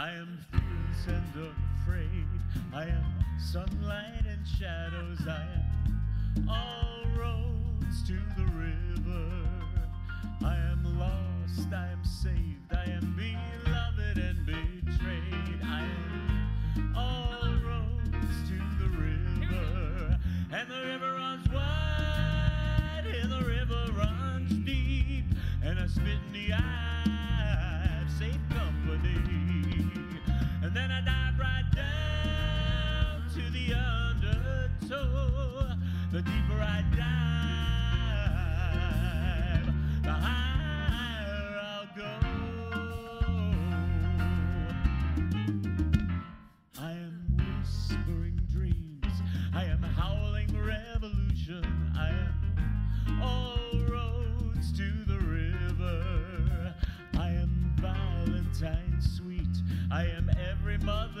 I am fearless and afraid. I am sunlight and shadows. I am all roads to the river. I am lost, I am saved, I am beloved and betrayed. I am all roads to the river, and the river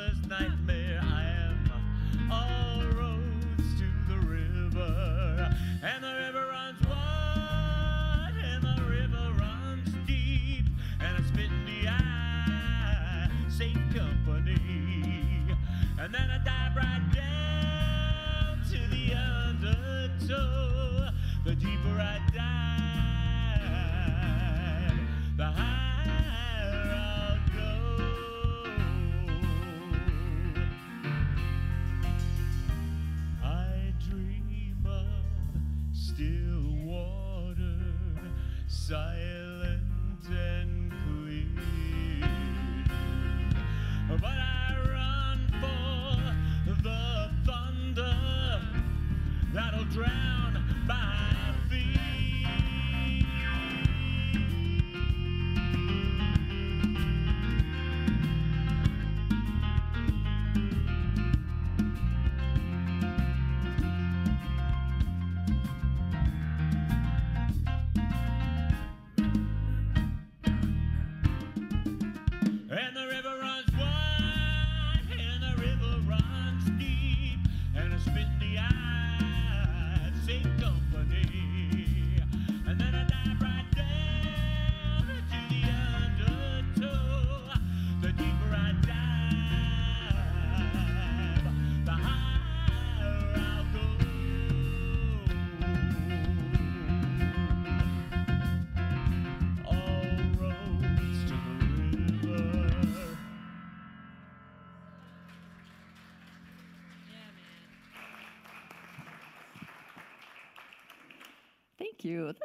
mother's nightmare. I am all roads to the river. And the river runs wide, and the river runs deep. And I spit in the eye, safe company. And then I dive right down to the undertow. The deeper I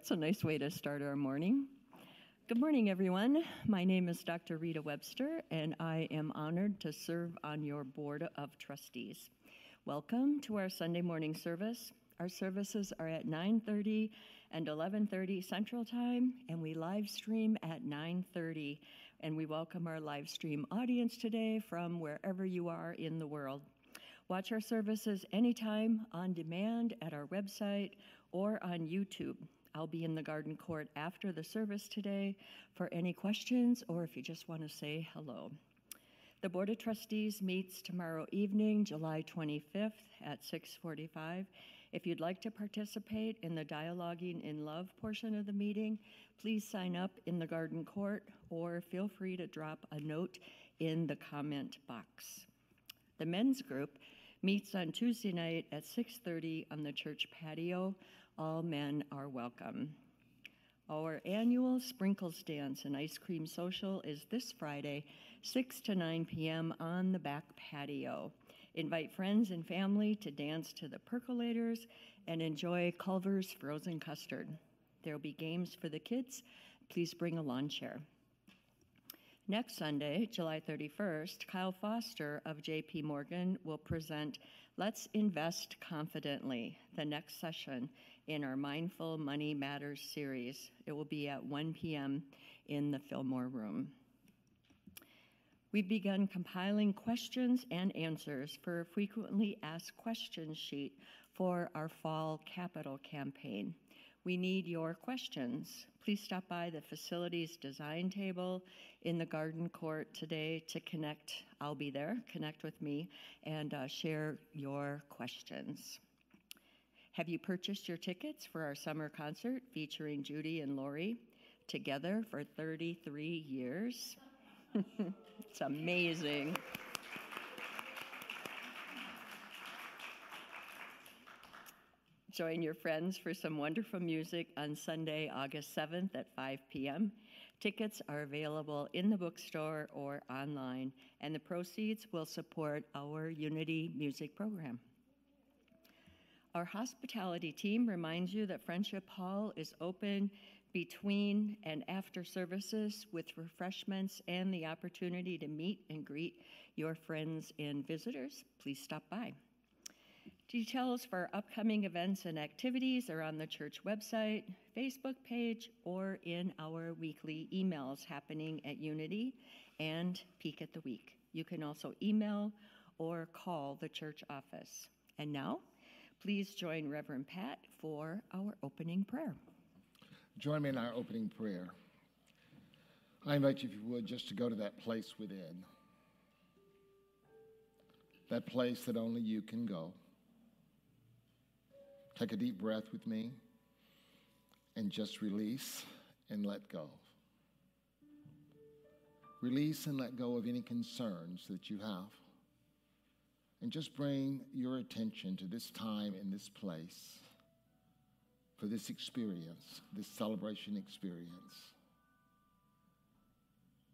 That's a nice way to start our morning. Good morning, everyone. My name is Dr. Rita Webster, and I am honored to serve on your Board of Trustees. Welcome to our Sunday morning service. Our services are at 9:30 and 11:30 Central Time, and we live stream at 9:30. And we welcome our live stream audience today from wherever you are in the world. Watch our services anytime on demand at our website or on YouTube. I'll be in the garden court after the service today for any questions or if you just want to say hello. The Board of Trustees meets tomorrow evening, July 25th at 6:45. If you'd like to participate in the Dialoguing in Love portion of the meeting, please sign up in the garden court or feel free to drop a note in the comment box. The men's group meets on Tuesday night at 6:30 on the church patio. All men are welcome. Our annual sprinkles dance and ice cream social is this Friday, 6 to 9 p.m. on the back patio. Invite friends and family to dance to the percolators and enjoy Culver's frozen custard. There will be games for the kids. Please bring a lawn chair. Next Sunday, July 31st, Kyle Foster of JP Morgan will present Let's Invest Confidently, the next session in our Mindful Money Matters series. It will be at 1 p.m. in the Fillmore Room. We've begun compiling questions and answers for a frequently asked questions sheet for our fall capital campaign. We need your questions. Please stop by the facilities design table in the garden court today to connect. I'll be there, connect with me, and uh, share your questions. Have you purchased your tickets for our summer concert featuring Judy and Lori together for 33 years? It's amazing. Join your friends for some wonderful music on Sunday, August 7th at 5 p.m. Tickets are available in the bookstore or online, and the proceeds will support our Unity music program. Our hospitality team reminds you that Friendship Hall is open between and after services with refreshments and the opportunity to meet and greet your friends and visitors. Please stop by. Details for upcoming events and activities are on the church website, Facebook page, or in our weekly emails happening at Unity and Peek at the Week. You can also email or call the church office. And now, please join Reverend Pat for our opening prayer. Join me in our opening prayer. I invite you, if you would, just to go to that place within. That place that only you can go. Take a deep breath with me and just release and let go. Release and let go of any concerns that you have. And just bring your attention to this time in this place for this experience, this celebration experience.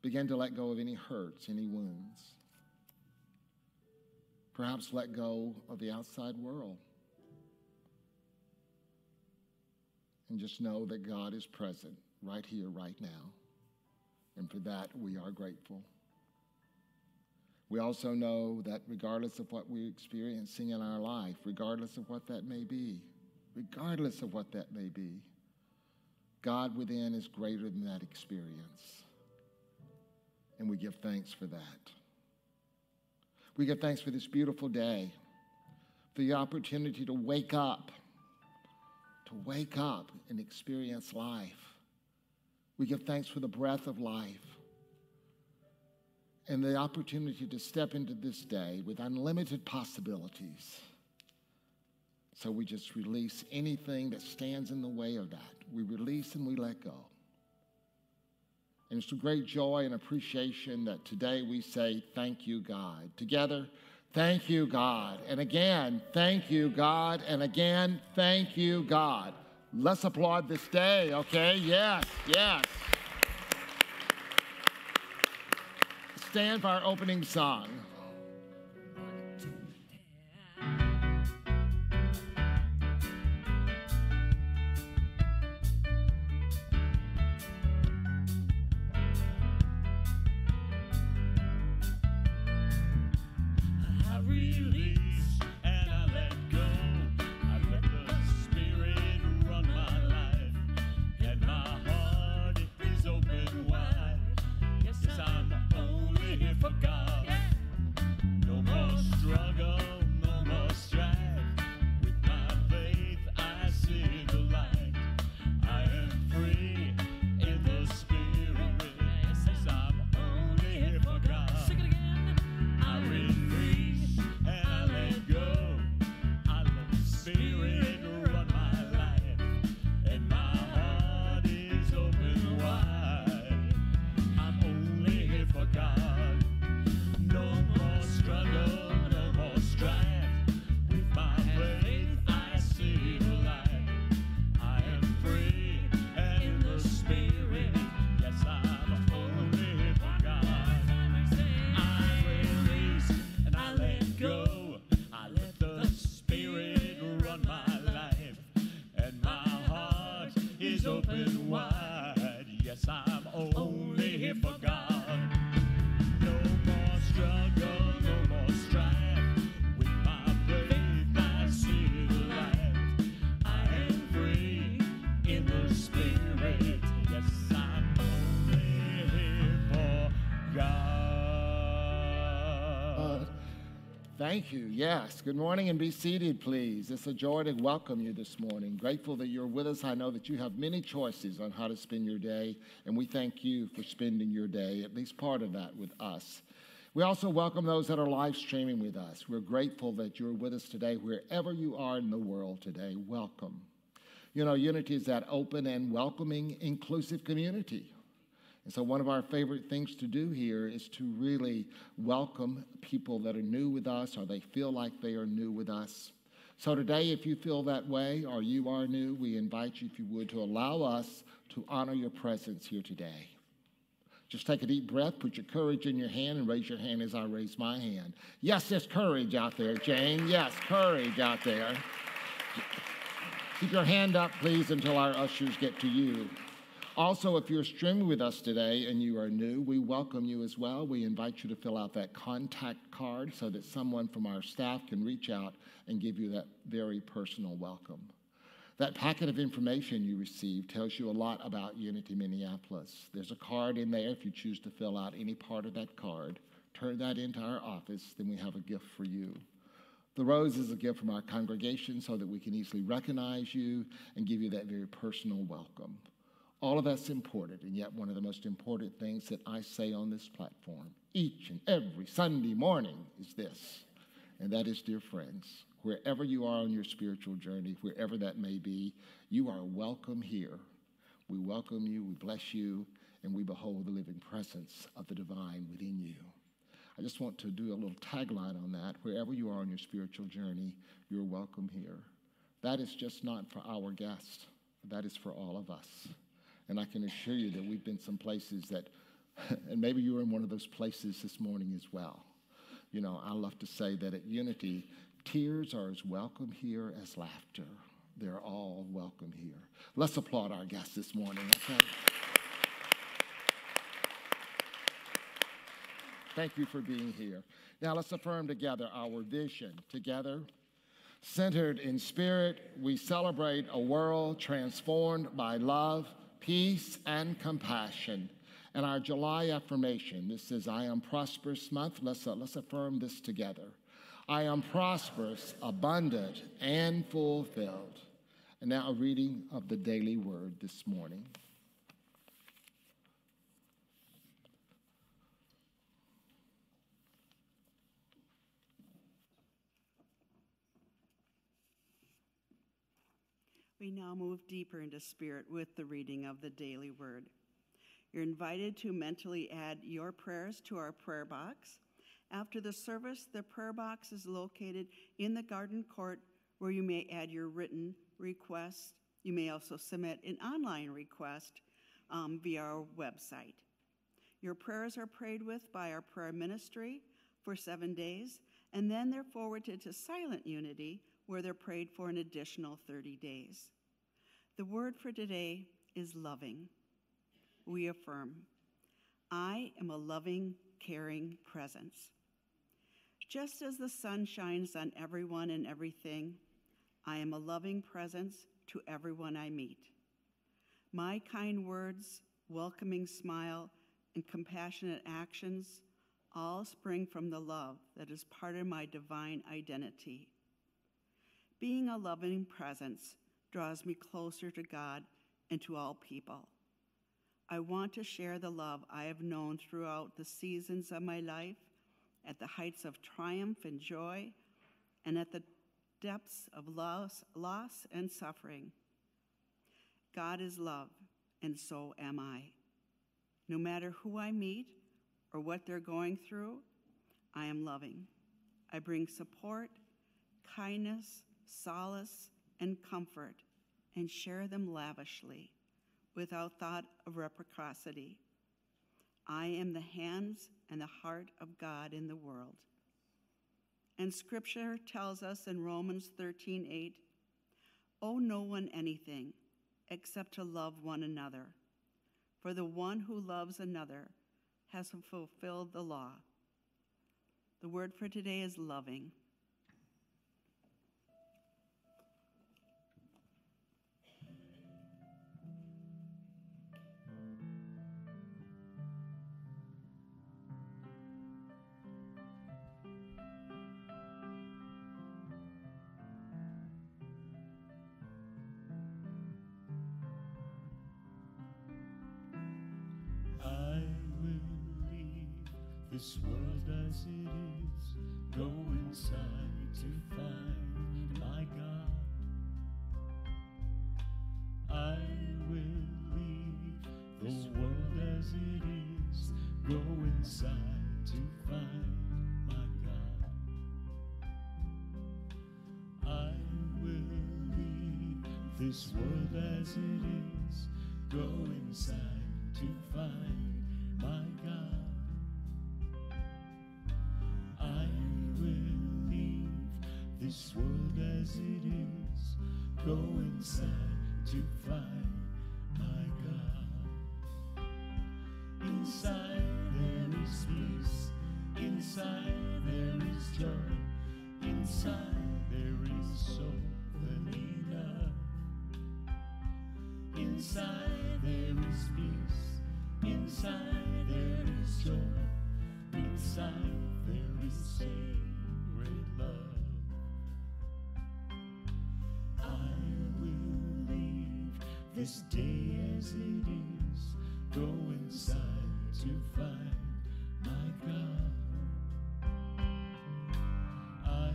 Begin to let go of any hurts, any wounds. Perhaps let go of the outside world. And just know that God is present right here, right now. And for that, we are grateful. We also know that regardless of what we're experiencing in our life, regardless of what that may be, regardless of what that may be, God within is greater than that experience. And we give thanks for that. We give thanks for this beautiful day, for the opportunity to wake up to wake up and experience life. We give thanks for the breath of life and the opportunity to step into this day with unlimited possibilities. So we just release anything that stands in the way of that. We release and we let go. And it's a great joy and appreciation that today we say, Thank you, God. Together, Thank you, God. And again, thank you, God. And again, thank you, God. Let's applaud this day, okay? Yes, yes. Stand for our opening song. open Thank you. Yes. Good morning and be seated, please. It's a joy to welcome you this morning. Grateful that you're with us. I know that you have many choices on how to spend your day, and we thank you for spending your day, at least part of that, with us. We also welcome those that are live streaming with us. We're grateful that you're with us today, wherever you are in the world today. Welcome. You know, Unity is that open and welcoming, inclusive community. And so, one of our favorite things to do here is to really welcome people that are new with us or they feel like they are new with us. So, today, if you feel that way or you are new, we invite you, if you would, to allow us to honor your presence here today. Just take a deep breath, put your courage in your hand, and raise your hand as I raise my hand. Yes, there's courage out there, Jane. Yes, courage out there. Keep your hand up, please, until our ushers get to you. Also, if you're streaming with us today and you are new, we welcome you as well. We invite you to fill out that contact card so that someone from our staff can reach out and give you that very personal welcome. That packet of information you receive tells you a lot about Unity Minneapolis. There's a card in there if you choose to fill out any part of that card. Turn that into our office, then we have a gift for you. The rose is a gift from our congregation so that we can easily recognize you and give you that very personal welcome. All of that's important, and yet one of the most important things that I say on this platform each and every Sunday morning is this, and that is, dear friends, wherever you are on your spiritual journey, wherever that may be, you are welcome here. We welcome you, we bless you, and we behold the living presence of the divine within you. I just want to do a little tagline on that. Wherever you are on your spiritual journey, you're welcome here. That is just not for our guests, that is for all of us. And I can assure you that we've been some places that, and maybe you were in one of those places this morning as well. You know, I love to say that at Unity, Tears are as welcome here as laughter. They're all welcome here. Let's applaud our guests this morning, okay? Thank you for being here. Now let's affirm together our vision. Together, centered in spirit, we celebrate a world transformed by love, peace, and compassion. And our July affirmation, this is I am prosperous month. Let's, uh, let's affirm this together. I am prosperous, abundant, and fulfilled. And now a reading of the daily word this morning. We now move deeper into spirit with the reading of the daily word. You're invited to mentally add your prayers to our prayer box after the service, the prayer box is located in the garden court where you may add your written request. You may also submit an online request um, via our website. Your prayers are prayed with by our prayer ministry for seven days, and then they're forwarded to Silent Unity, where they're prayed for an additional 30 days. The word for today is loving. We affirm, I am a loving, caring presence. Just as the sun shines on everyone and everything, I am a loving presence to everyone I meet. My kind words, welcoming smile, and compassionate actions all spring from the love that is part of my divine identity. Being a loving presence draws me closer to God and to all people. I want to share the love I have known throughout the seasons of my life at the heights of triumph and joy, and at the depths of loss, loss and suffering. God is love, and so am I. No matter who I meet or what they're going through, I am loving. I bring support, kindness, solace, and comfort, and share them lavishly without thought of reciprocity. I am the hands and the heart of God in the world. And scripture tells us in Romans 13 8, owe no one anything except to love one another. For the one who loves another has fulfilled the law. The word for today is loving. This world as it is. Go inside to find my God. I will leave this world as it inside to find my God. I will leave this world as it is, go inside to find my God. This world as it is, go inside to find my God. Inside there is peace, inside there is joy, inside there is soul enough. Inside there is peace, inside there is joy, inside there is sacred love. This day as it is, go inside to find my God. I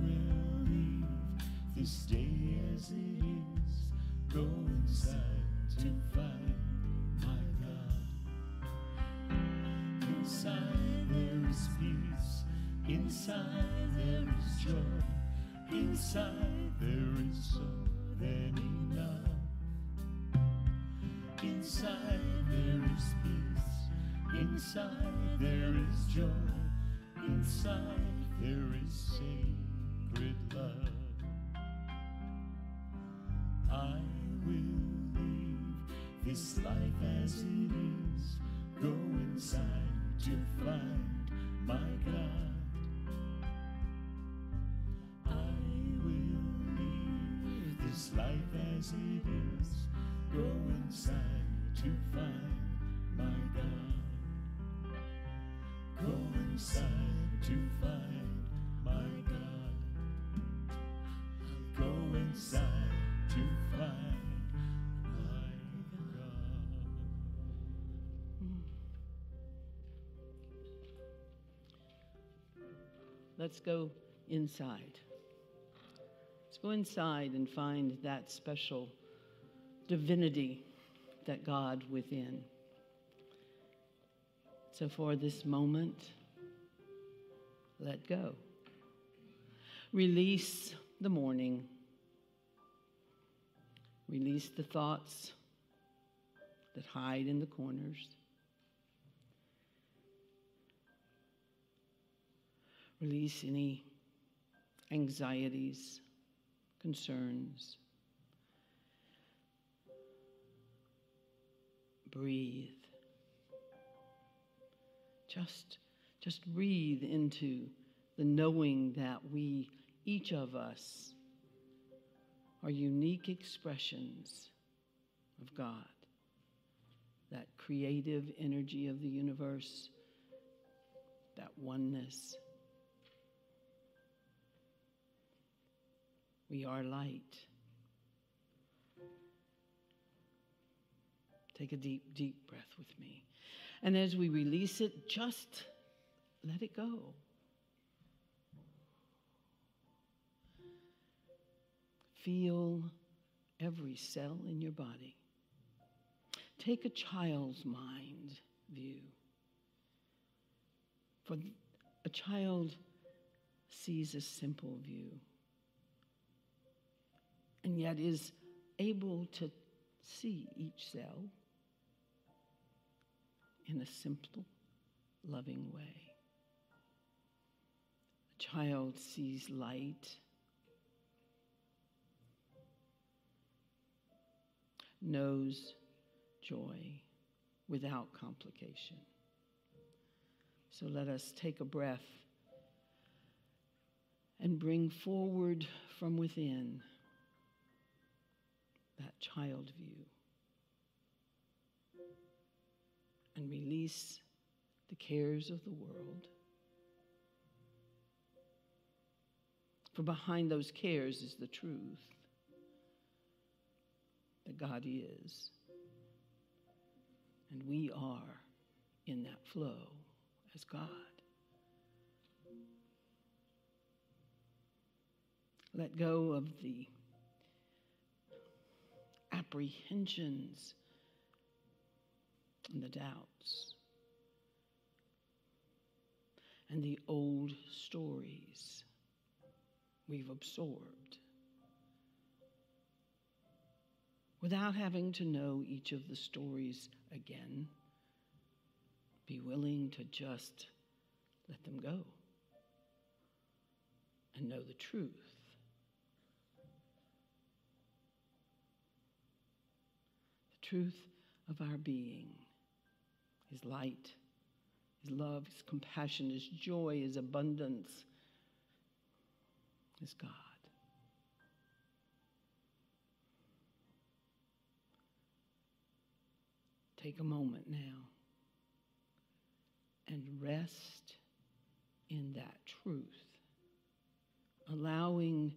will leave this day as it is, go inside to find my God. Inside there is peace, inside there is joy, inside there is more than enough. Inside there is peace, inside there is joy, inside there is sacred love. I will leave this life as it is, go inside to find my God. I will leave this life as it is, go inside to find my God. Go inside to find my God. Go inside to find my God. Let's go inside. Let's go inside and find that special divinity, that God within. So, for this moment, let go. Release the morning. Release the thoughts that hide in the corners. Release any anxieties, concerns. Breathe. Just, just breathe into the knowing that we, each of us, are unique expressions of God, that creative energy of the universe, that oneness. We are light. Take a deep, deep breath with me. And as we release it, just let it go. Feel every cell in your body. Take a child's mind view. For a child sees a simple view and yet is able to see each cell in a simple, loving way. A child sees light, knows joy without complication. So let us take a breath and bring forward from within that child view and release the cares of the world. For behind those cares is the truth that God is. And we are in that flow as God. Let go of the apprehensions and the doubts. and the old stories we've absorbed without having to know each of the stories again. Be willing to just let them go and know the truth. The truth of our being, His light, His love, His compassion, His joy, His abundance, His God. Take a moment now and rest in that truth, allowing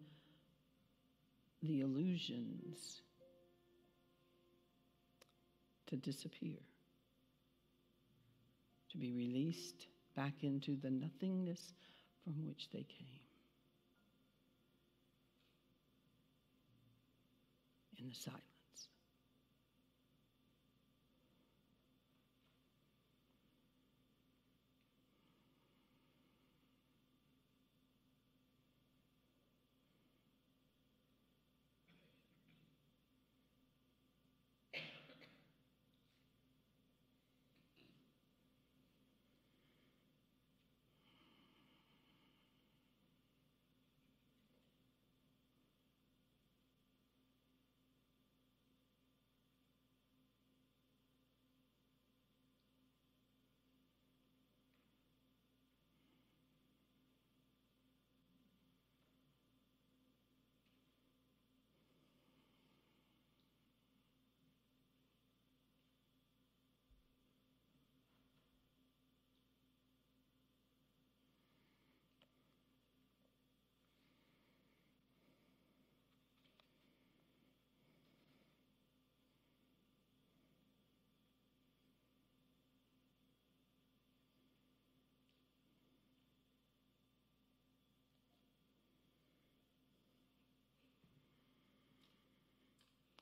the illusions to disappear, to be released back into the nothingness from which they came. In the silence.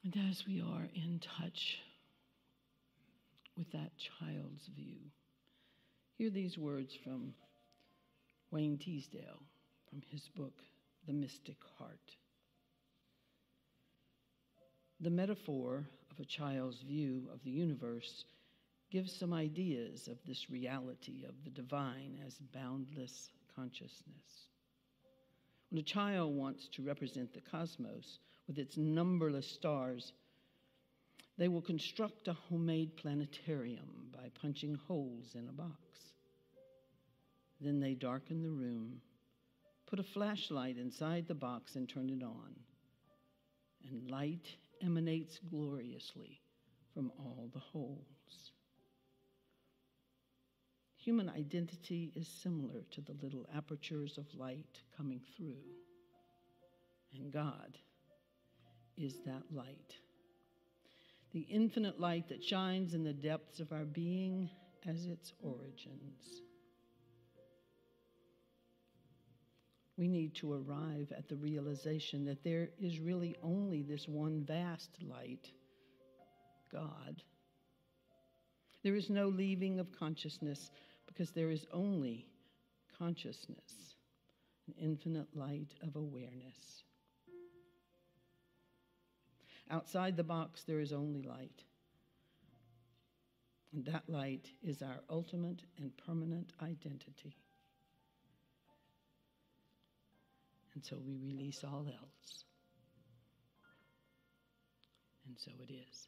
And as we are in touch with that child's view, hear these words from Wayne Teasdale from his book, The Mystic Heart. The metaphor of a child's view of the universe gives some ideas of this reality of the divine as boundless consciousness. When a child wants to represent the cosmos, with its numberless stars, they will construct a homemade planetarium by punching holes in a box. Then they darken the room, put a flashlight inside the box, and turn it on. And light emanates gloriously from all the holes. Human identity is similar to the little apertures of light coming through. And God is that light. The infinite light that shines in the depths of our being as its origins. We need to arrive at the realization that there is really only this one vast light, God. There is no leaving of consciousness because there is only consciousness, an infinite light of awareness. Outside the box, there is only light. And that light is our ultimate and permanent identity. And so we release all else. And so it is.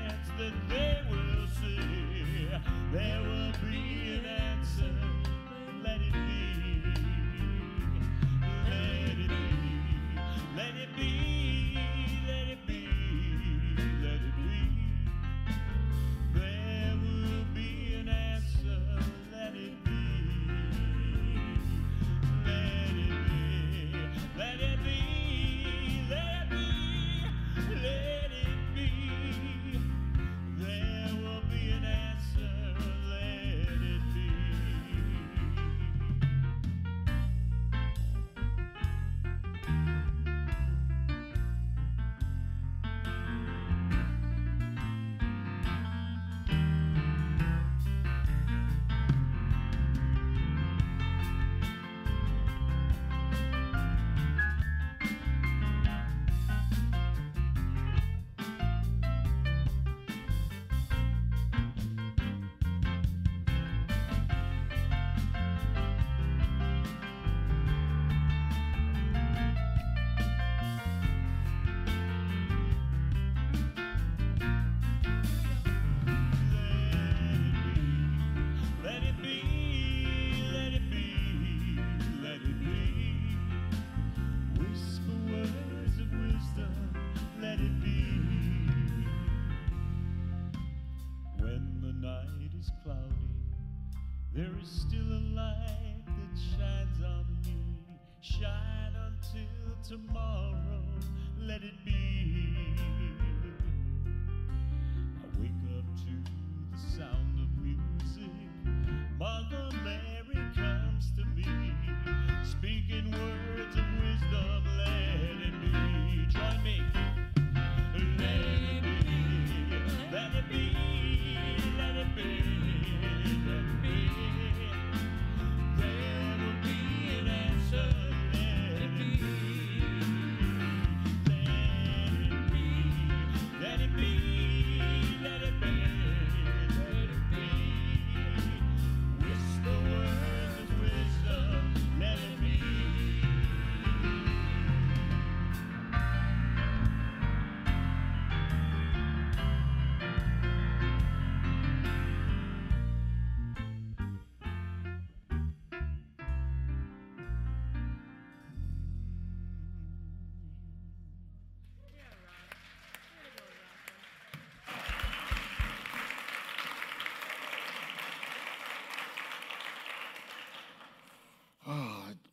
There will be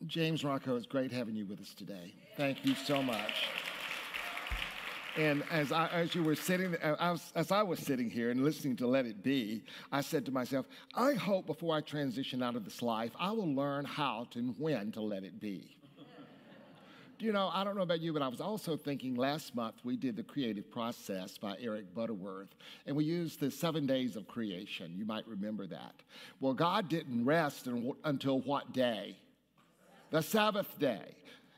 James Rocco, it's great having you with us today. Thank you so much. And as I, as you were sitting, uh, was, as I was sitting here and listening to Let It Be, I said to myself, I hope before I transition out of this life, I will learn how to and when to let it be. You know, I don't know about you, but I was also thinking last month we did the creative process by Eric Butterworth, and we used the seven days of creation. You might remember that. Well, God didn't rest until what day? The Sabbath day.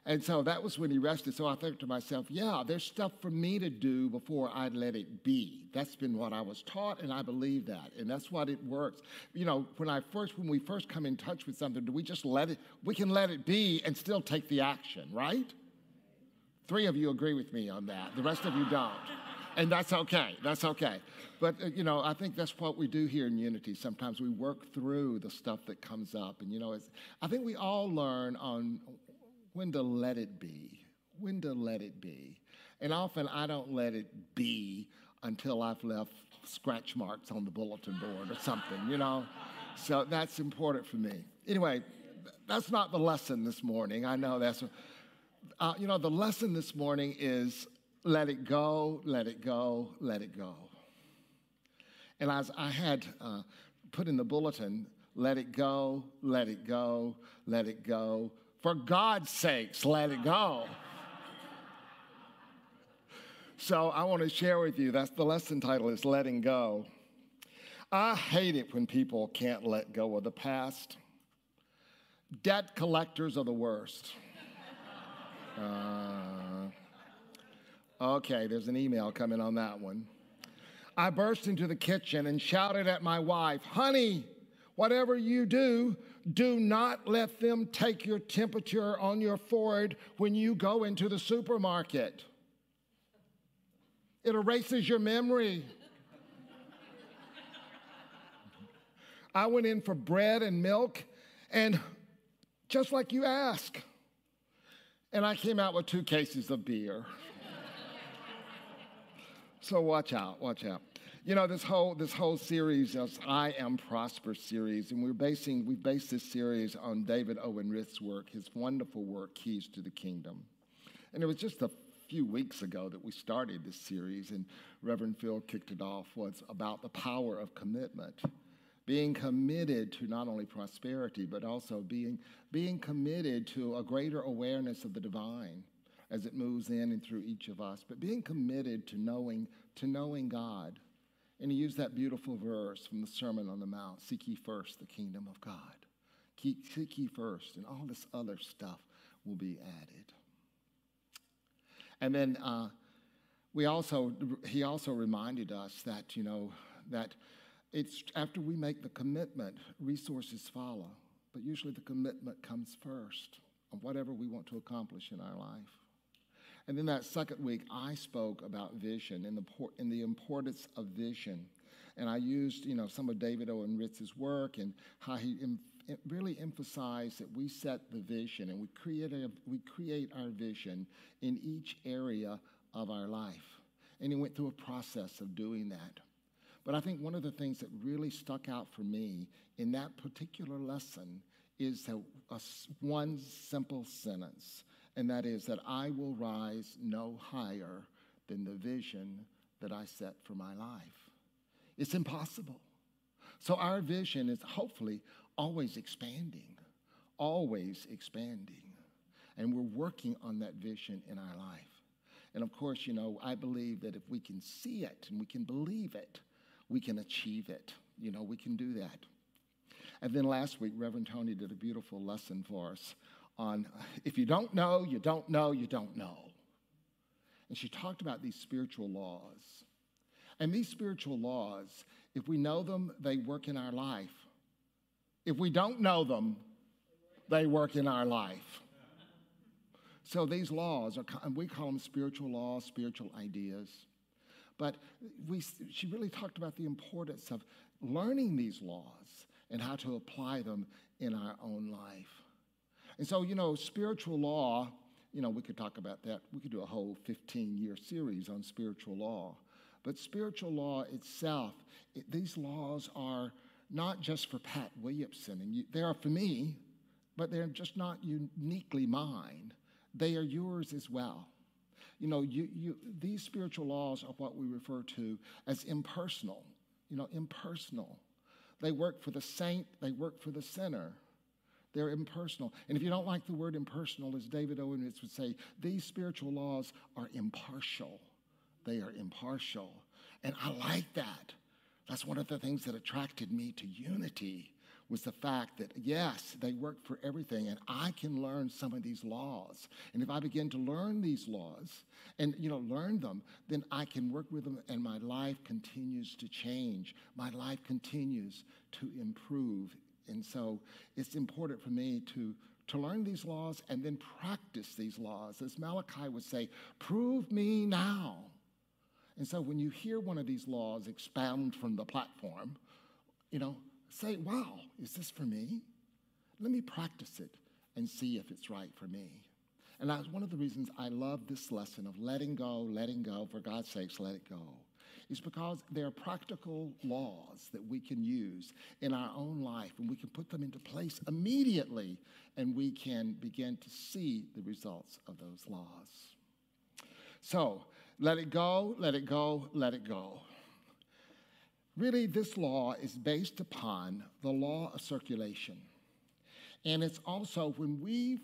And so that was when he rested. So I thought to myself, yeah, there's stuff for me to do before I let it be. That's been what I was taught, and I believe that. And that's what it works. You know, when I first, when we first come in touch with something, do we just let it, we can let it be and still take the action, right? Three of you agree with me on that. The rest of you don't. And that's okay. That's okay. But, uh, you know, I think that's what we do here in Unity. Sometimes we work through the stuff that comes up. And, you know, it's, I think we all learn on when to let it be, when to let it be. And often I don't let it be until I've left scratch marks on the bulletin board or something, you know? So that's important for me. Anyway, that's not the lesson this morning. I know that's. Uh, you know, the lesson this morning is let it go, let it go, let it go. And as I had uh, put in the bulletin, let it go, let it go, let it go. For God's sakes, let it go. so I want to share with you, that's the lesson title is Letting Go. I hate it when people can't let go of the past. Debt collectors are the worst. Uh, okay, there's an email coming on that one. I burst into the kitchen and shouted at my wife, Honey, whatever you do, do not let them take your temperature on your forehead when you go into the supermarket. It erases your memory. I went in for bread and milk, and just like you ask, and I came out with two cases of beer. So watch out, watch out. You know, this whole this whole series is I Am Prosper series, and we're basing we've based this series on David Owen Ritz's work, his wonderful work, Keys to the Kingdom. And it was just a few weeks ago that we started this series, and Reverend Phil kicked it off, was about the power of commitment. Being committed to not only prosperity, but also being, being committed to a greater awareness of the divine as it moves in and through each of us, but being committed to knowing, to knowing God. And he used that beautiful verse from the Sermon on the Mount Seek ye first the kingdom of God. seek ye first, and all this other stuff will be added. And then uh, we also, he also reminded us that, you know, that it's after we make the commitment, resources follow. But usually the commitment comes first of whatever we want to accomplish in our life. And then that second week, I spoke about vision and the, and the importance of vision. And I used, you know, some of David Owen Ritz's work and how he really emphasized that we set the vision and we create, a, we create our vision in each area of our life. And he went through a process of doing that. But I think one of the things that really stuck out for me in that particular lesson is that a, one simple sentence, and that is that I will rise no higher than the vision that I set for my life. It's impossible. So our vision is hopefully always expanding, always expanding. And we're working on that vision in our life. And of course, you know, I believe that if we can see it and we can believe it, we can achieve it. You know, we can do that. And then last week, Reverend Toni did a beautiful lesson for us on if you don't know, you don't know, you don't know. And she talked about these spiritual laws. And these spiritual laws, if we know them, they work in our life. If we don't know them, they work in our life. So these laws are, we call them spiritual laws, spiritual ideas. But we, she really talked about the importance of learning these laws and how to apply them in our own life. And so, you know, spiritual law, you know, we could talk about that. We could do a whole 15 year series on spiritual law. But spiritual law itself, it, these laws are not just for Pat Williamson, and you, they are for me, but they're just not uniquely mine. They are yours as well you know, you, you, these spiritual laws are what we refer to as impersonal, you know, impersonal. They work for the saint, they work for the sinner. They're impersonal. And if you don't like the word impersonal, as David Owen would say, these spiritual laws are impartial. They are impartial. And I like that. That's one of the things that attracted me to unity was the fact that, yes, they work for everything, and I can learn some of these laws. And if I begin to learn these laws and, you know, learn them, then I can work with them, and my life continues to change. My life continues to improve. And so it's important for me to to learn these laws and then practice these laws. As Malachi would say, prove me now. And so when you hear one of these laws expound from the platform, you know, say, wow, is this for me? Let me practice it and see if it's right for me. And that's one of the reasons I love this lesson of letting go, letting go, for God's sakes, let it go, is because there are practical laws that we can use in our own life and we can put them into place immediately and we can begin to see the results of those laws. So, let it go, let it go, let it go. Really, this law is based upon the law of circulation. And it's also when we've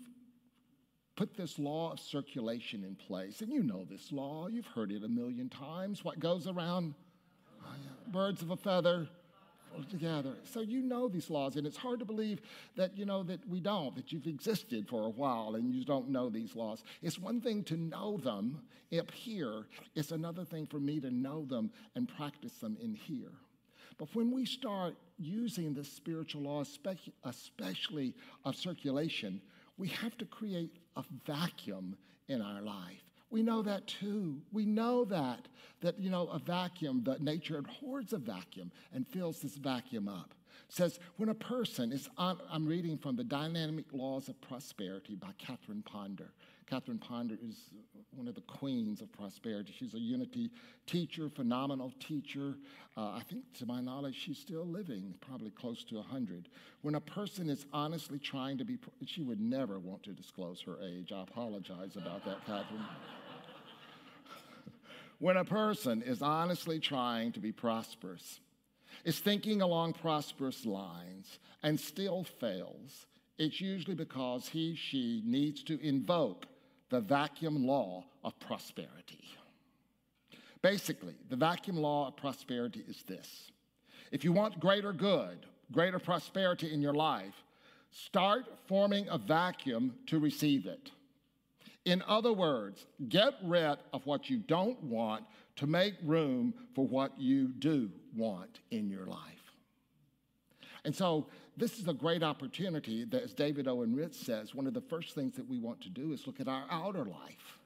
put this law of circulation in place, and you know this law, you've heard it a million times what goes around uh, birds of a feather together. So you know these laws, and it's hard to believe that you know that we don't, that you've existed for a while and you don't know these laws. It's one thing to know them up here, it's another thing for me to know them and practice them in here. But when we start using the spiritual law, especially of circulation, we have to create a vacuum in our life We know that too. We know that, that, you know, a vacuum, that nature abhors a vacuum and fills this vacuum up. says, when a person is on, I'm reading from The Dynamic Laws of Prosperity by Catherine Ponder. Catherine Ponder is one of the queens of prosperity. She's a unity teacher, phenomenal teacher. Uh, I think, to my knowledge, she's still living, probably close to 100. When a person is honestly trying to be, she would never want to disclose her age. I apologize about that, Catherine. when a person is honestly trying to be prosperous, is thinking along prosperous lines, and still fails, it's usually because he, she needs to invoke the vacuum law of prosperity. Basically, the vacuum law of prosperity is this if you want greater good, greater prosperity in your life, start forming a vacuum to receive it. In other words, get rid of what you don't want to make room for what you do want in your life. And so this is a great opportunity that, as David Owen Ritz says, one of the first things that we want to do is look at our outer life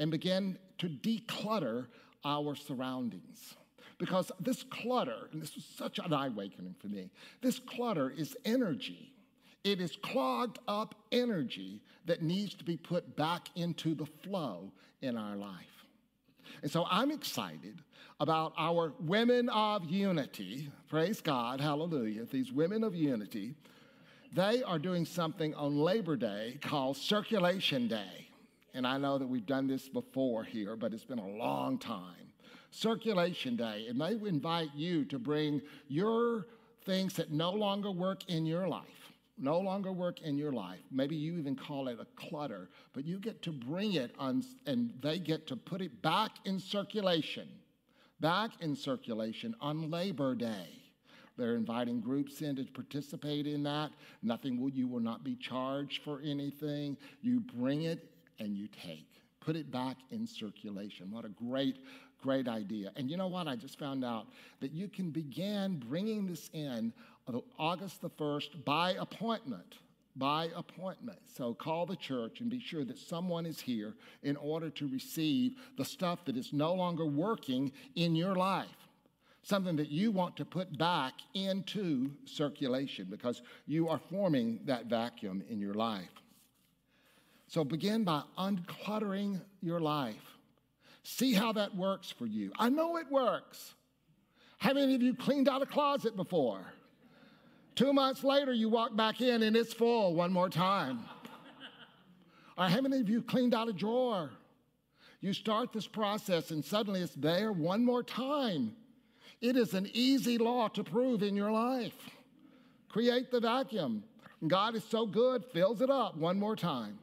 and begin to declutter our surroundings. Because this clutter, and this was such an eye awakening for me, this clutter is energy. It is clogged up energy that needs to be put back into the flow in our life. And so I'm excited about our women of unity. Praise God, hallelujah. These women of unity, they are doing something on Labor Day called Circulation Day. And I know that we've done this before here, but it's been a long time. Circulation Day, and they invite you to bring your things that no longer work in your life no longer work in your life. Maybe you even call it a clutter, but you get to bring it on, and they get to put it back in circulation back in circulation on Labor Day. They're inviting groups in to participate in that. Nothing will, you will not be charged for anything. You bring it and you take. Put it back in circulation. What a great, great idea. And you know what? I just found out that you can begin bringing this in Uh, August the 1st by appointment by appointment. So call the church and be sure that someone is here in order to receive the stuff that is no longer working in your life. Something that you want to put back into circulation because you are forming that vacuum in your life. So begin by uncluttering your life. See how that works for you. I know it works. How many of you cleaned out a closet before? Two months later, you walk back in and it's full one more time. or how many of you cleaned out a drawer? You start this process and suddenly it's there one more time. It is an easy law to prove in your life. Create the vacuum. God is so good, fills it up one more time.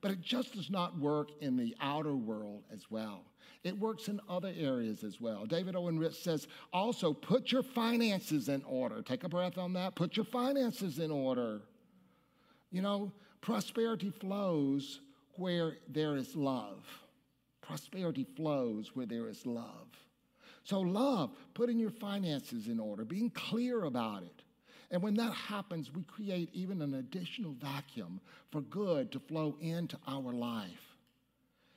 But it just does not work in the outer world as well. It works in other areas as well. David Owen Ritz says also put your finances in order. Take a breath on that. Put your finances in order. You know, prosperity flows where there is love. Prosperity flows where there is love. So, love, putting your finances in order, being clear about it. And when that happens, we create even an additional vacuum for good to flow into our life.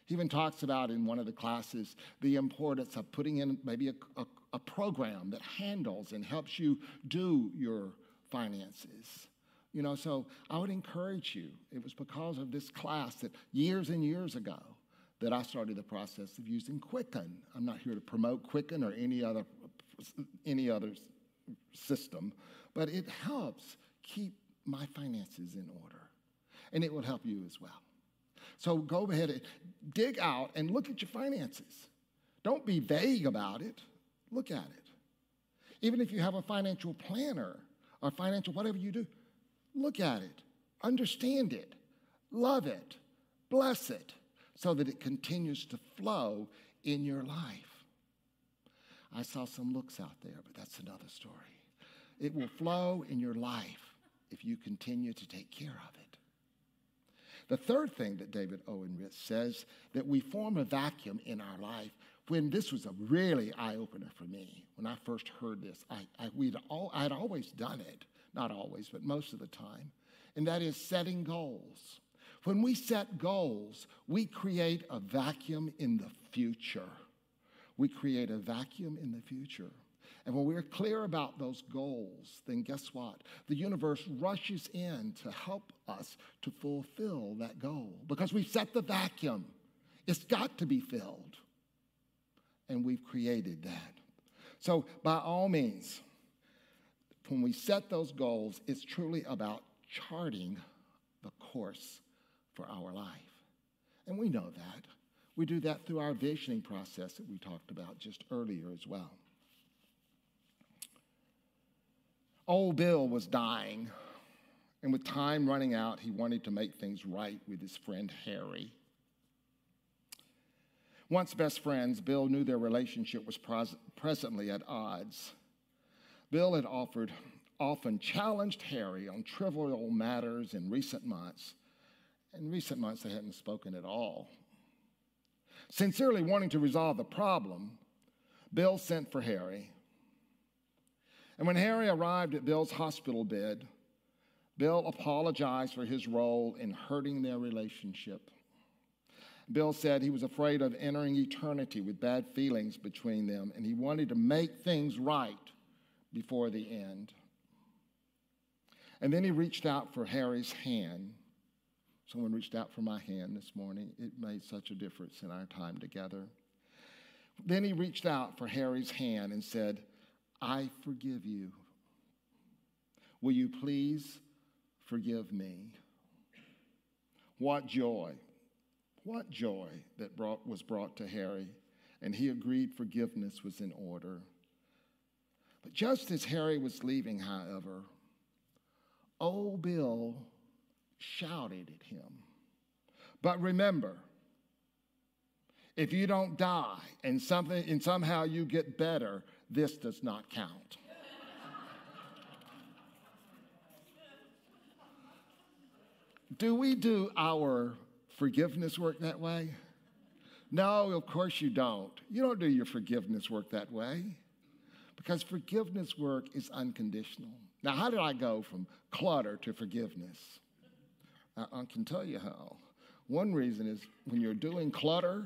He even talks about in one of the classes the importance of putting in maybe a, a, a program that handles and helps you do your finances. You know, so I would encourage you. It was because of this class that years and years ago that I started the process of using Quicken. I'm not here to promote Quicken or any other any other system, but it helps keep my finances in order. And it will help you as well. So go ahead and dig out and look at your finances. Don't be vague about it. Look at it. Even if you have a financial planner or financial whatever you do, look at it, understand it, love it, bless it, so that it continues to flow in your life. I saw some looks out there, but that's another story. It will flow in your life if you continue to take care of it. The third thing that David Owen Ritz says that we form a vacuum in our life when this was a really eye opener for me. When I first heard this, I, I, we'd all, I'd always done it, not always, but most of the time, and that is setting goals. When we set goals, we create a vacuum in the future. We create a vacuum in the future. And when we're clear about those goals, then guess what? The universe rushes in to help us to fulfill that goal because we've set the vacuum. It's got to be filled. And we've created that. So, by all means, when we set those goals, it's truly about charting the course for our life. And we know that. We do that through our visioning process that we talked about just earlier as well. Old Bill was dying, and with time running out, he wanted to make things right with his friend Harry. Once best friends, Bill knew their relationship was pres- presently at odds. Bill had offered, often challenged Harry on trivial matters in recent months. In recent months, they hadn't spoken at all. Sincerely wanting to resolve the problem, Bill sent for Harry and when Harry arrived at Bill's hospital bed, Bill apologized for his role in hurting their relationship. Bill said he was afraid of entering eternity with bad feelings between them, and he wanted to make things right before the end. And then he reached out for Harry's hand. Someone reached out for my hand this morning. It made such a difference in our time together. Then he reached out for Harry's hand and said, I forgive you. Will you please forgive me? What joy, what joy that brought, was brought to Harry. And he agreed forgiveness was in order. But just as Harry was leaving, however, old Bill shouted at him. But remember, if you don't die and something and somehow you get better, this does not count. do we do our forgiveness work that way? No, of course you don't. You don't do your forgiveness work that way because forgiveness work is unconditional. Now, how did I go from clutter to forgiveness? I, I can tell you how. One reason is when you're doing clutter,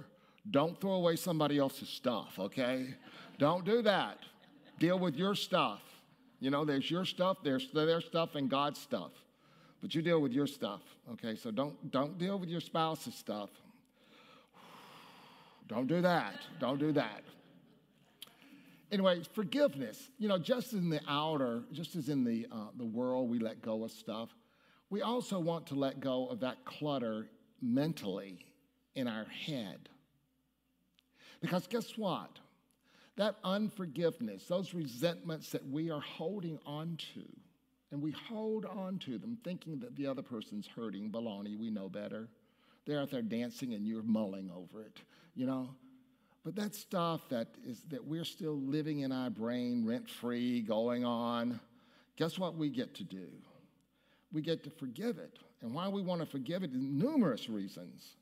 don't throw away somebody else's stuff, okay? Don't do that. Deal with your stuff. You know, there's your stuff, there's their stuff, and God's stuff. But you deal with your stuff, okay? So don't, don't deal with your spouse's stuff. Don't do that. Don't do that. Anyway, forgiveness. You know, just in the outer, just as in the, uh, the world, we let go of stuff, we also want to let go of that clutter mentally in our head. Because guess what? That unforgiveness, those resentments that we are holding on to, and we hold on to them thinking that the other person's hurting, baloney, we know better. They're out there dancing and you're mulling over it, you know? But that stuff that is that we're still living in our brain rent free, going on, guess what we get to do? We get to forgive it. And why we want to forgive it is numerous reasons.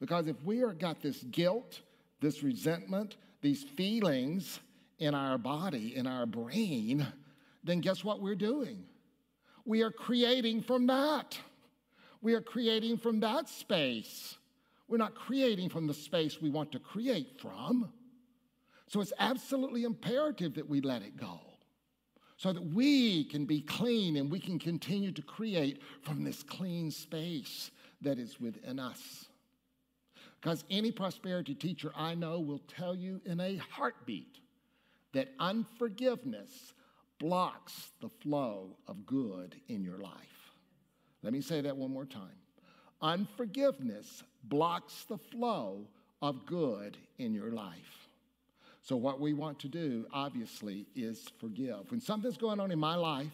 Because if we are got this guilt, this resentment, these feelings in our body, in our brain, then guess what we're doing? We are creating from that. We are creating from that space. We're not creating from the space we want to create from. So it's absolutely imperative that we let it go so that we can be clean and we can continue to create from this clean space that is within us. Because any prosperity teacher I know will tell you in a heartbeat that unforgiveness blocks the flow of good in your life. Let me say that one more time. Unforgiveness blocks the flow of good in your life. So, what we want to do, obviously, is forgive. When something's going on in my life,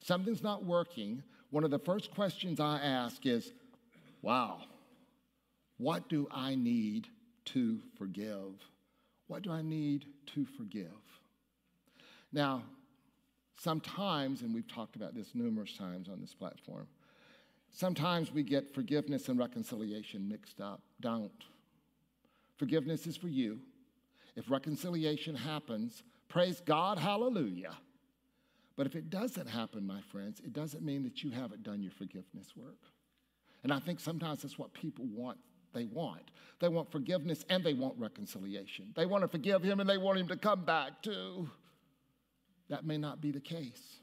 something's not working, one of the first questions I ask is, Wow, what do I need to forgive? What do I need to forgive? Now, sometimes, and we've talked about this numerous times on this platform, sometimes we get forgiveness and reconciliation mixed up. Don't. Forgiveness is for you. If reconciliation happens, praise God, hallelujah. But if it doesn't happen, my friends, it doesn't mean that you haven't done your forgiveness work. And I think sometimes that's what people want. They want. They want forgiveness and they want reconciliation. They want to forgive him and they want him to come back too. That may not be the case.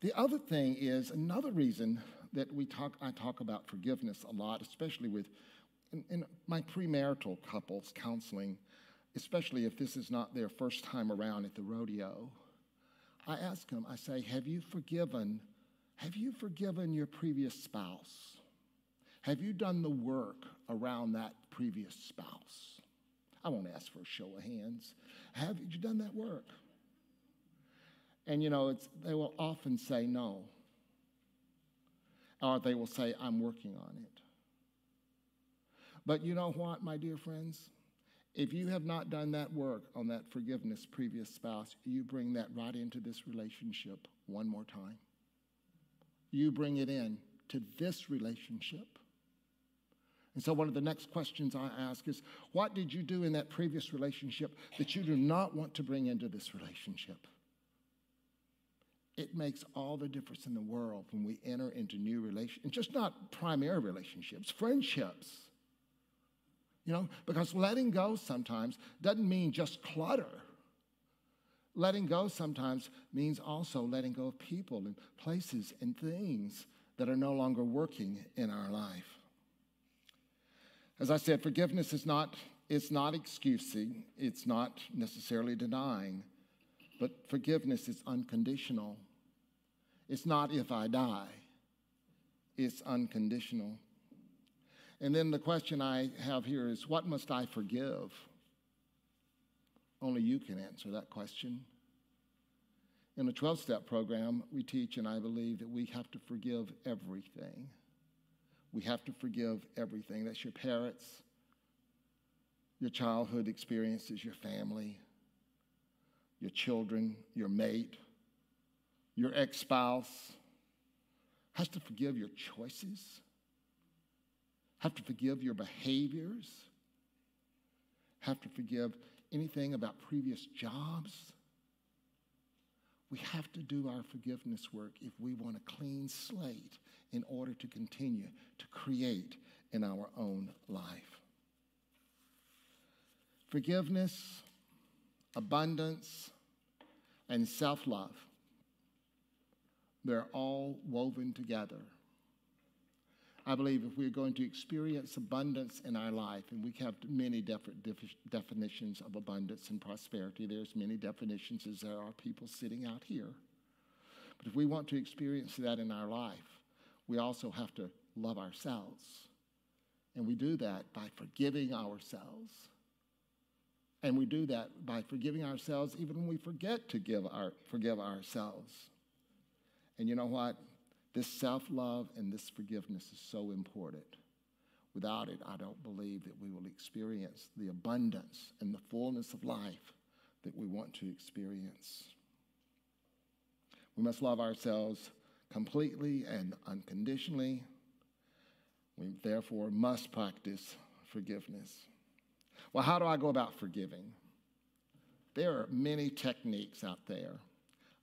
The other thing is another reason that we talk, I talk about forgiveness a lot, especially with in, in my premarital couples counseling, especially if this is not their first time around at the rodeo. I ask them, I say, have you forgiven, have you forgiven your previous spouse? Have you done the work around that previous spouse? I won't ask for a show of hands. Have you done that work? And you know, they will often say no. Or they will say, I'm working on it. But you know what, my dear friends? If you have not done that work on that forgiveness previous spouse, you bring that right into this relationship one more time. You bring it in to this relationship. And so, one of the next questions I ask is what did you do in that previous relationship that you do not want to bring into this relationship? It makes all the difference in the world when we enter into new relationships, just not primary relationships, friendships. You know, because letting go sometimes doesn't mean just clutter. Letting go sometimes means also letting go of people and places and things that are no longer working in our life. As I said, forgiveness is not, it's not excusing, it's not necessarily denying, but forgiveness is unconditional. It's not if I die, it's unconditional. And then the question I have here is what must I forgive? Only you can answer that question. In the 12 step program, we teach, and I believe that we have to forgive everything. We have to forgive everything. That's your parents, your childhood experiences, your family, your children, your mate, your ex spouse. Has to forgive your choices have to forgive your behaviors, have to forgive anything about previous jobs. We have to do our forgiveness work if we want a clean slate in order to continue to create in our own life. Forgiveness, abundance, and self love, they're all woven together I believe if we're going to experience abundance in our life, and we have many different definitions of abundance and prosperity, there's many definitions as there are people sitting out here. But if we want to experience that in our life, we also have to love ourselves. And we do that by forgiving ourselves. And we do that by forgiving ourselves even when we forget to give our, forgive ourselves. And you know what? This self love and this forgiveness is so important. Without it, I don't believe that we will experience the abundance and the fullness of life that we want to experience. We must love ourselves completely and unconditionally. We therefore must practice forgiveness. Well, how do I go about forgiving? There are many techniques out there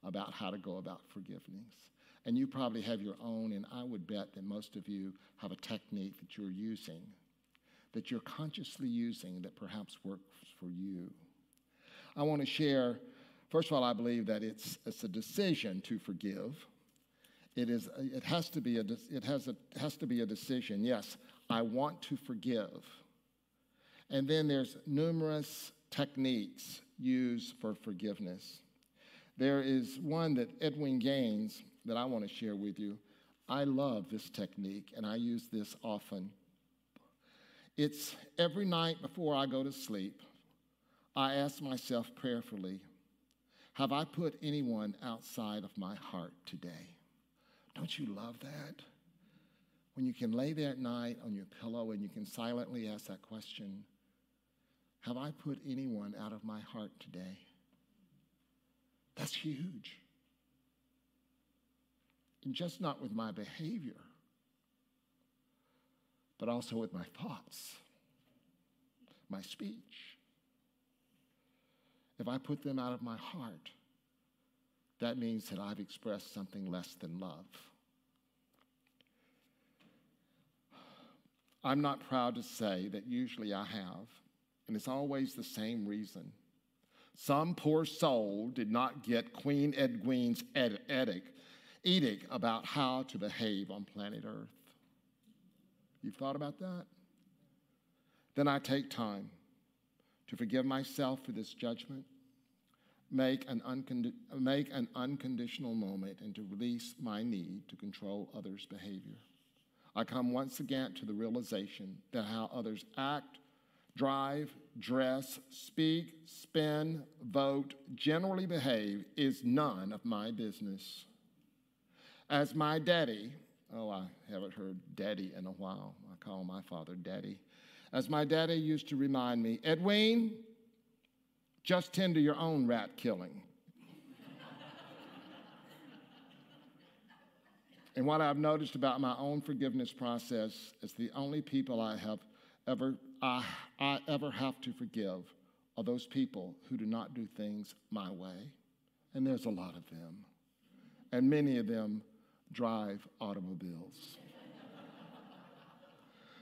about how to go about forgiveness. And you probably have your own, and I would bet that most of you have a technique that you're using, that you're consciously using that perhaps works for you. I want to share, first of all, I believe that it's, it's a decision to forgive. It, is, it, has to be a, it has, a, has to be a decision. Yes, I want to forgive. And then there's numerous techniques used for forgiveness. There is one that Edwene Gaines that I want to share with you. I love this technique and I use this often. It's every night before I go to sleep, I ask myself prayerfully, Have I put anyone outside of my heart today? Don't you love that? When you can lay there at night on your pillow and you can silently ask that question Have I put anyone out of my heart today? That's huge. And just not with my behavior, but also with my thoughts, my speech. If I put them out of my heart, that means that I've expressed something less than love. I'm not proud to say that usually I have, and it's always the same reason. Some poor soul did not get Queen Edwene's edict, edict about how to behave on planet Earth. You've thought about that? Then I take time to forgive myself for this judgment, make an, make an unconditional moment, and to release my need to control others' behavior. I come once again to the realization that how others act, drive, dress, speak, spend, vote, generally behave is none of my business. As my daddy, oh, I haven't heard daddy in a while. I call my father daddy. As my daddy used to remind me, Edwene, just tend to your own rat killing. and what I've noticed about my own forgiveness process is the only people I have ever I, I ever have to forgive are those people who do not do things my way. And there's a lot of them. And many of them drive automobiles.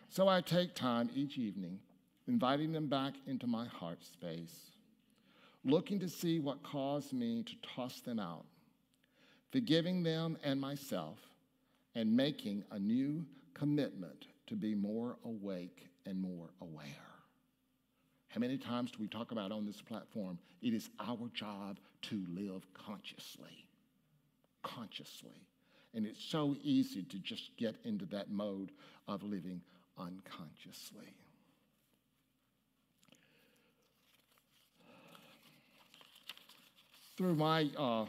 so I take time each evening, inviting them back into my heart space, looking to see what caused me to toss them out, forgiving them and myself, and making a new commitment to be more awake and more aware. How many times do we talk about on this platform? It is our job to live consciously. Consciously. And it's so easy to just get into that mode of living unconsciously. Through my, uh,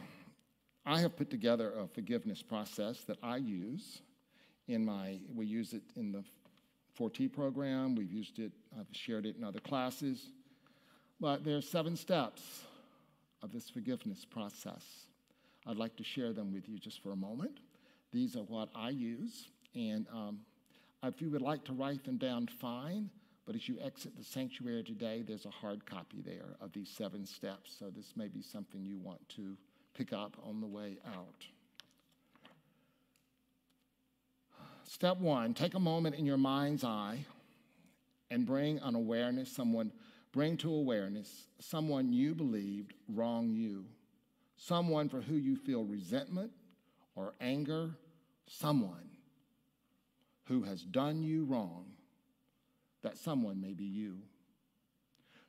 I have put together a forgiveness process that I use in my, we use it in the 4T program. We've used it, I've shared it in other classes. But there are seven steps of this forgiveness process. I'd like to share them with you just for a moment. These are what I use. And um, if you would like to write them down, fine. But as you exit the sanctuary today, there's a hard copy there of these seven steps. So this may be something you want to pick up on the way out. Step one take a moment in your mind's eye and bring an awareness, someone, bring to awareness someone you believed wronged you, someone for who you feel resentment or anger, someone who has done you wrong. That someone may be you.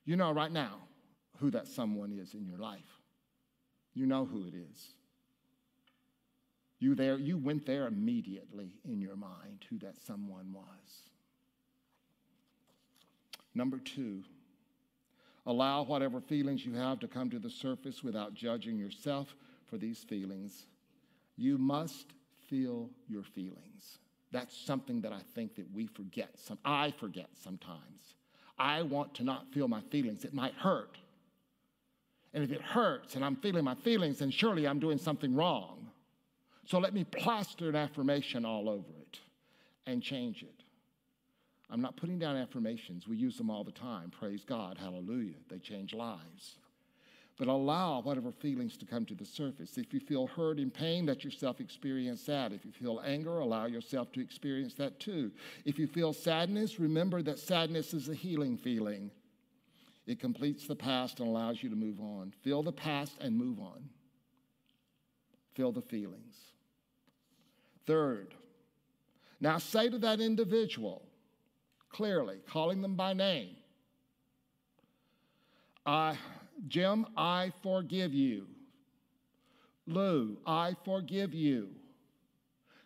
You know right now who that someone is in your life. You know who it is. You, there, you went there immediately in your mind who that someone was. Number two, allow whatever feelings you have to come to the surface without judging yourself for these feelings. You must feel your feelings. That's something that I think that we forget. Some, I forget sometimes. I want to not feel my feelings. It might hurt. And if it hurts and I'm feeling my feelings, then surely I'm doing something wrong. So let me plaster an affirmation all over it and change it. I'm not putting down affirmations. We use them all the time. Praise God. Hallelujah. They change lives. But allow whatever feelings to come to the surface. If you feel hurt and pain, let yourself experience that. If you feel anger, allow yourself to experience that too. If you feel sadness, remember that sadness is a healing feeling. It completes the past and allows you to move on. Feel the past and move on. Feel the feelings. Third, now say to that individual clearly, calling them by name, I, Jim, I forgive you. Lou, I forgive you.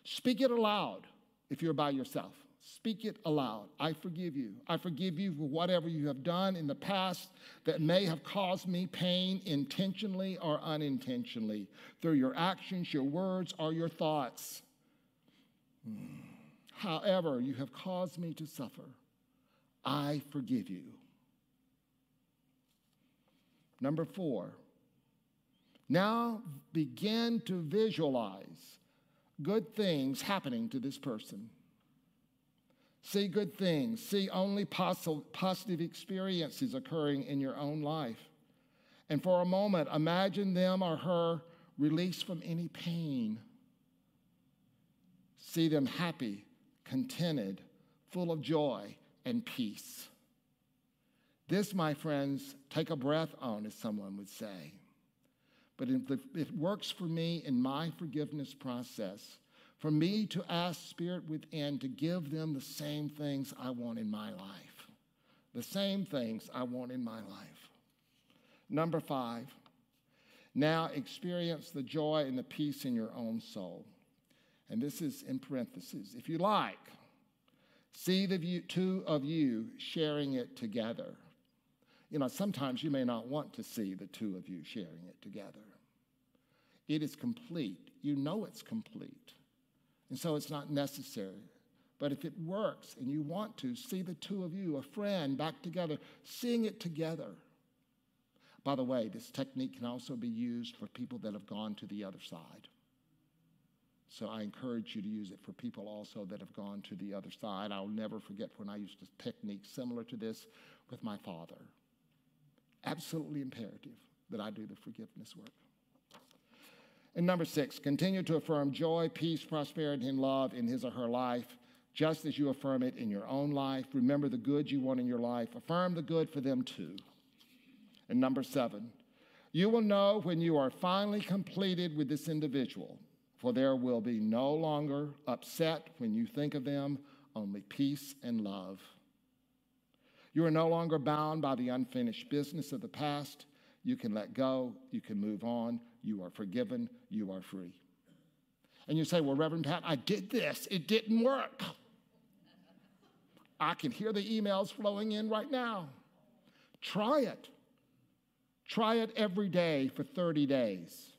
Speak it aloud if you're by yourself. Speak it aloud. I forgive you. I forgive you for whatever you have done in the past that may have caused me pain intentionally or unintentionally through your actions, your words, or your thoughts. Hmm. However, you have caused me to suffer. I forgive you. Number four, now begin to visualize good things happening to this person. See good things. See only positive experiences occurring in your own life. And for a moment, imagine them or her released from any pain see them happy, contented, full of joy and peace. This, my friends, take a breath on, as someone would say. But it works for me in my forgiveness process, for me to ask Spirit within to give them the same things I want in my life. The same things I want in my life. Number five, now experience the joy and the peace in your own soul. And this is in parentheses. If you like, see the two of you sharing it together. You know, sometimes you may not want to see the two of you sharing it together. It is complete. You know it's complete. And so it's not necessary. But if it works and you want to, see the two of you, a friend, back together, seeing it together. By the way, this technique can also be used for people that have gone to the other side. So I encourage you to use it for people also that have gone to the other side. I'll never forget when I used a technique similar to this with my father. Absolutely imperative that I do the forgiveness work. And number six, continue to affirm joy, peace, prosperity, and love in his or her life, just as you affirm it in your own life. Remember the good you want in your life. Affirm the good for them too. And number seven, you will know when you are finally completed with this individual, for there will be no longer upset when you think of them, only peace and love. You are no longer bound by the unfinished business of the past. You can let go, you can move on, you are forgiven, you are free. And you say, Well, Reverend Pat, I did this, it didn't work. I can hear the emails flowing in right now. Try it. Try it every day for 30 days.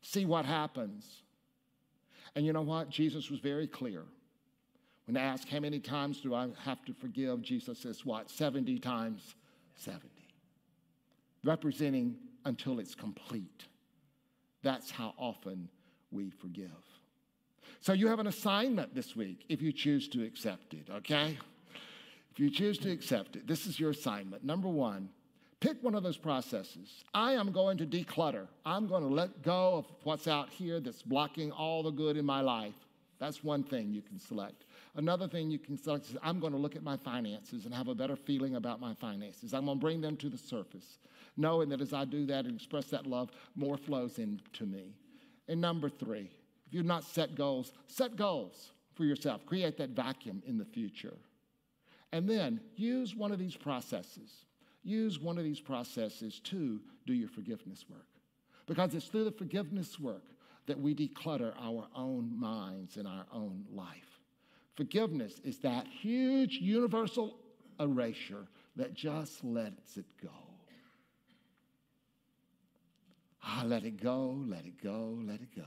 See what happens. And you know what? Jesus was very clear. When asked, How many times do I have to forgive? Jesus says, What? 70 times 70. Representing until it's complete. That's how often we forgive. So you have an assignment this week if you choose to accept it, okay? If you choose to accept it, this is your assignment. Number one, pick one of those processes. I am going to declutter. I'm going to let go of what's out here that's blocking all the good in my life. That's one thing you can select. Another thing you can select is I'm going to look at my finances and have a better feeling about my finances. I'm going to bring them to the surface knowing that as I do that and express that love, more flows into me. And number three, if you've not set goals, set goals for yourself. Create that vacuum in the future. And then use one of these processes. Use one of these processes to do your forgiveness work. Because it's through the forgiveness work that we declutter our own minds and our own life. Forgiveness is that huge universal erasure that just lets it go. Ah, let it go, let it go, let it go.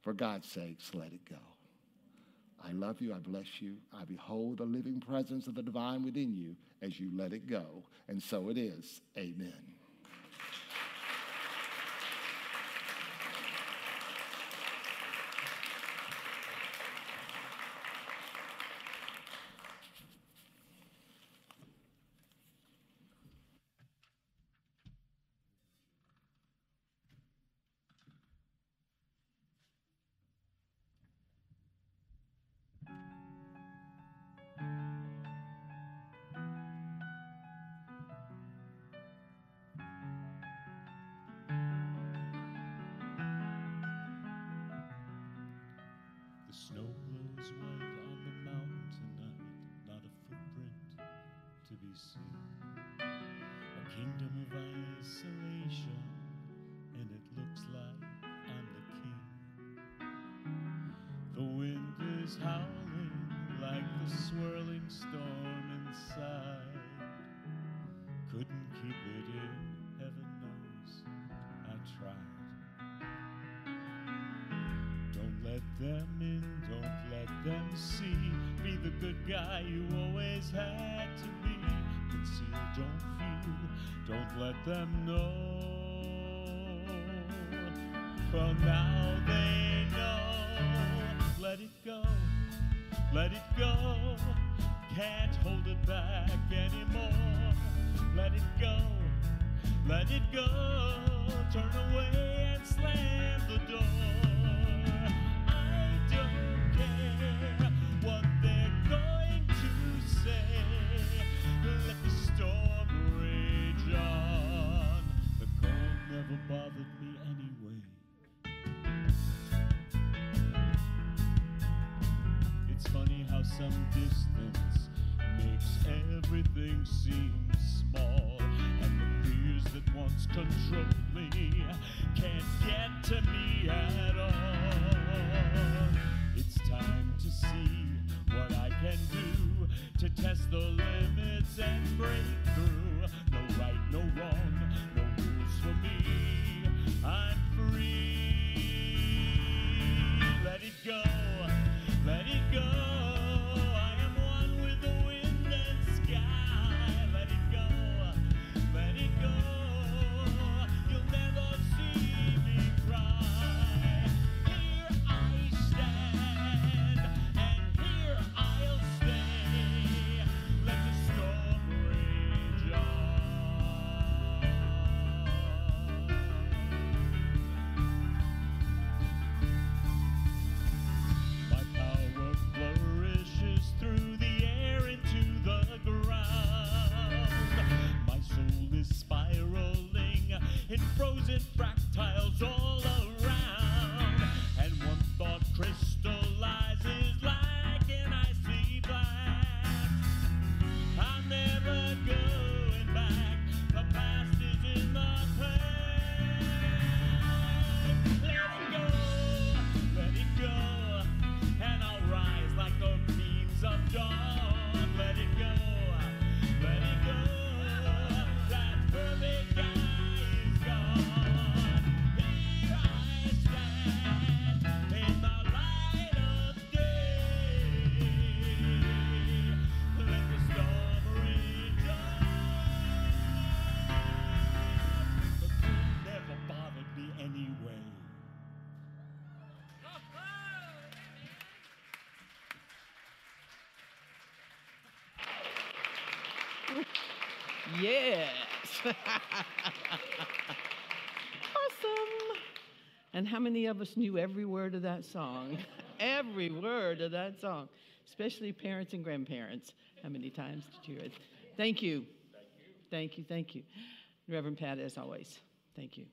For God's sakes, let it go. I love you. I bless you. I behold the living presence of the divine within you as you let it go. And so it is. Amen. For now they know. Let it go, let it go. Can't hold it back anymore. Let it go, let it go. Turn away and slam the door. I don't care what they're going to say. Let the storm rage on. The cold never bothered me anyway. Some distance makes everything seem small. And the fears that once controlled me can't get to me at all. It's time to see what I can do to test the limits and break through. No right, no wrong, no rules for me. Yes. awesome. And how many of us knew every word of that song? every word of that song, especially parents and grandparents. How many times did you hear it? Thank you. Thank you. Thank you. Reverend Pat, as always, thank you.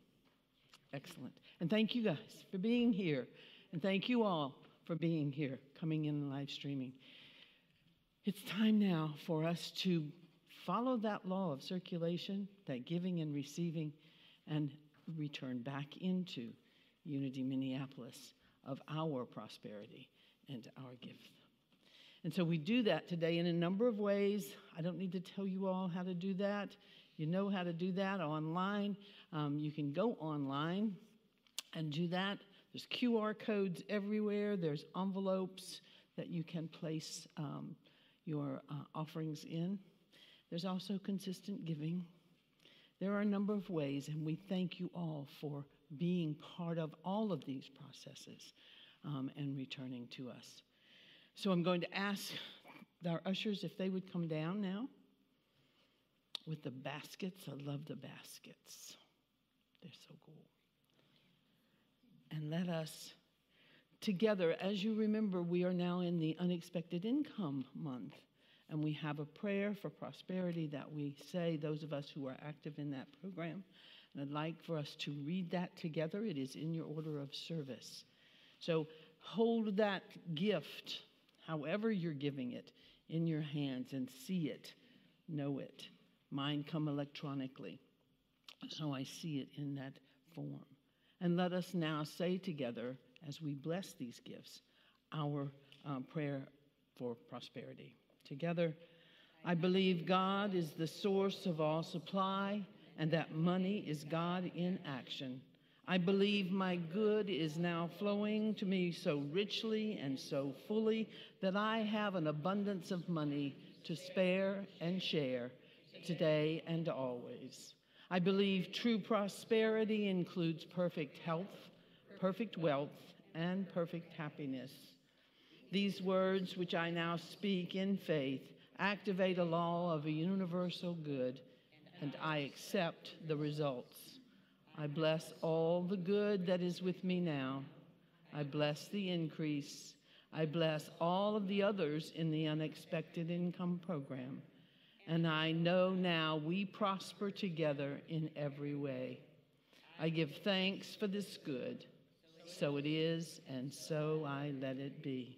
Excellent. And thank you guys for being here. And thank you all for being here, coming in live streaming. It's time now for us to follow that law of circulation, that giving and receiving, and return back into Unity Minneapolis of our prosperity and our gift. And so we do that today in a number of ways. I don't need to tell you all how to do that. You know how to do that online. Um, you can go online and do that. There's QR codes everywhere, there's envelopes that you can place um, your uh, offerings in. There's also consistent giving. There are a number of ways, and we thank you all for being part of all of these processes um, and returning to us. So I'm going to ask our ushers if they would come down now with the baskets. I love the baskets, they're so cool. And let us together, as you remember, we are now in the unexpected income month. And we have a prayer for prosperity that we say, those of us who are active in that program. And I'd like for us to read that together. It is in your order of service. So hold that gift, however you're giving it, in your hands and see it, know it. Mine come electronically. So I see it in that form. And let us now say together, as we bless these gifts, our um, prayer for prosperity. Together, I believe God is the source of all supply and that money is God in action. I believe my good is now flowing to me so richly and so fully that I have an abundance of money to spare and share today and always. I believe true prosperity includes perfect health, perfect wealth, and perfect happiness. These words, which I now speak in faith, activate a law of a universal good, and I accept the results. I bless all the good that is with me now. I bless the increase. I bless all of the others in the unexpected income program. And I know now we prosper together in every way. I give thanks for this good. So it is, and so I let it be.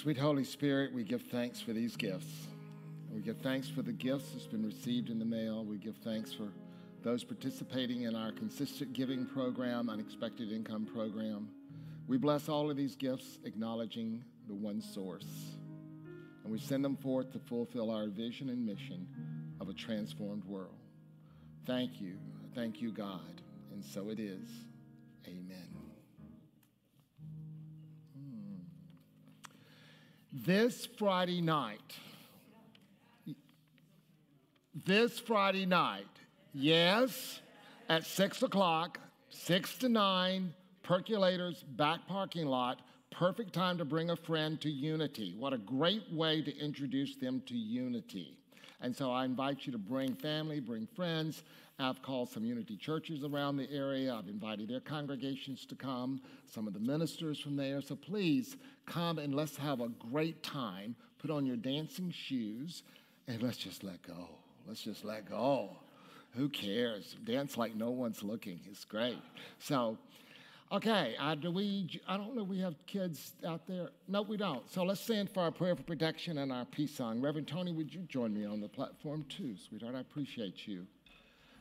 Sweet Holy Spirit, we give thanks for these gifts. We give thanks for the gifts that's been received in the mail. We give thanks for those participating in our consistent giving program, unexpected income program. We bless all of these gifts, acknowledging the one source. And we send them forth to fulfill our vision and mission of a transformed world. Thank you. Thank you, God. And so it is. Amen. This Friday night, this Friday night, yes, at 6 o'clock, 6 to 9, Percolators back parking lot. Perfect time to bring a friend to Unity. What a great way to introduce them to Unity. And so I invite you to bring family, bring friends. I've called some Unity churches around the area. I've invited their congregations to come, some of the ministers from there. So please come and let's have a great time. Put on your dancing shoes and let's just let go. Let's just let go. Who cares? Dance like no one's looking. It's great. So, okay, uh, do we? I don't know. We have kids out there. No, we don't. So let's stand for our prayer for protection and our peace song. Reverend Toni, would you join me on the platform too, sweetheart? I appreciate you.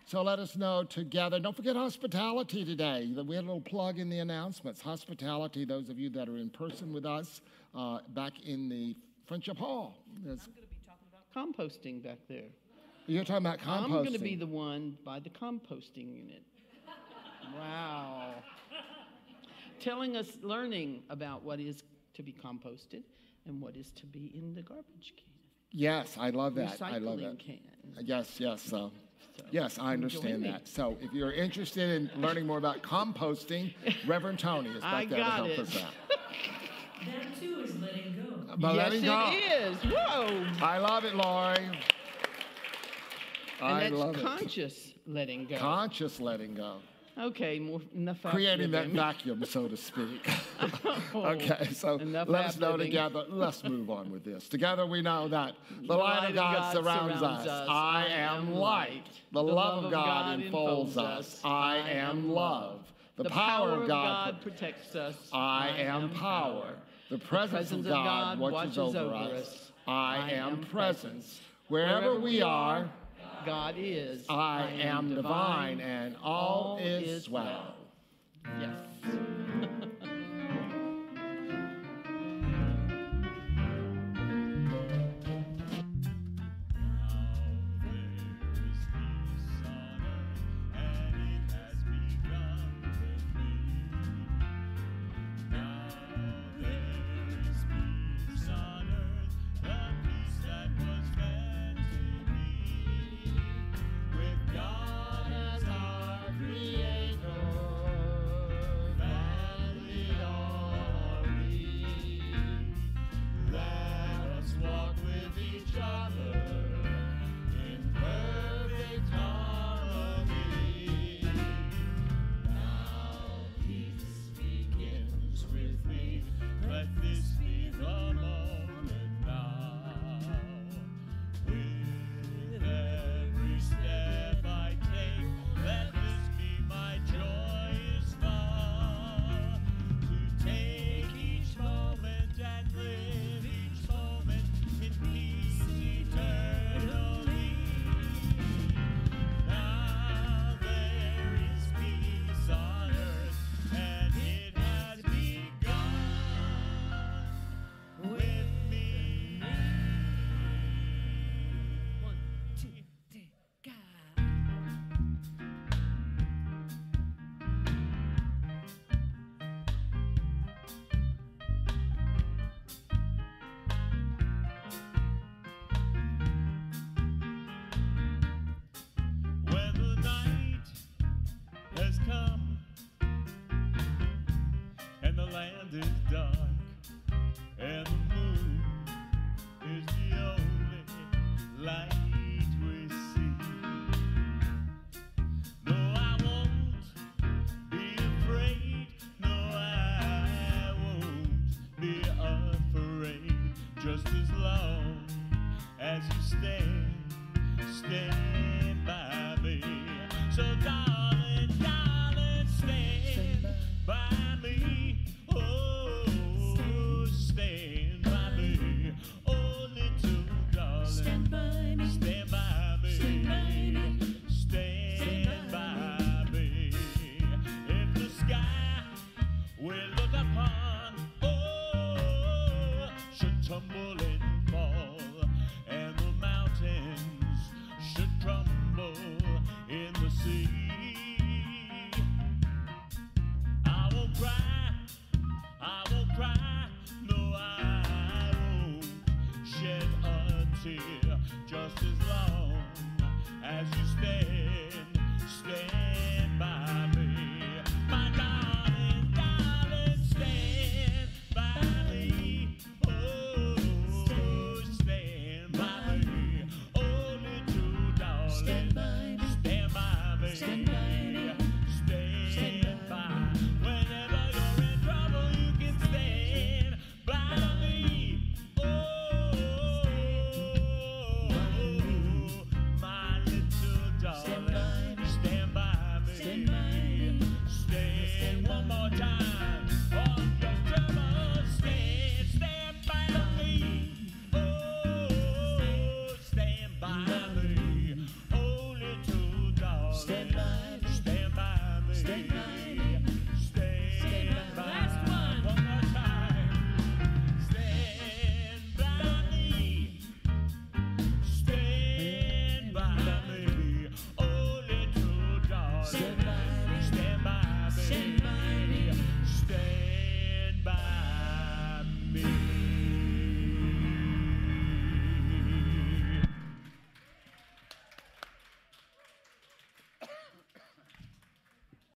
So let us know together. Don't forget hospitality today. We had a little plug in the announcements. Hospitality, those of you that are in person with us uh, back in the Friendship Hall. There's- I'm going to be talking about composting back there. you're talking about composting. I'm going to be the one by the composting unit. wow. Telling us, learning about what is to be composted and what is to be in the garbage can. Yes, I love that. I love Recycling that. can. Yes, yes. So, So, yes, I understand that. So, if you're interested in learning more about composting, Reverend Toni is back I there to help it. us out. That too is letting go. But yes, letting go. it is. Whoa. I love it, Lori. And I that's love it. conscious letting go. Conscious letting go. Okay, more enough. Creating that vacuum, so to speak. Oh, okay, so let us know ad-libbing. together. Let's move on with this. Together we know that the, The light of God, surrounds, us. I am light. The, love of God enfolds us. I am love. The, power of God protects us. I am power. The presence of God watches over us. I am presence. Wherever we are, God is. I am divine, and all is well. Yes.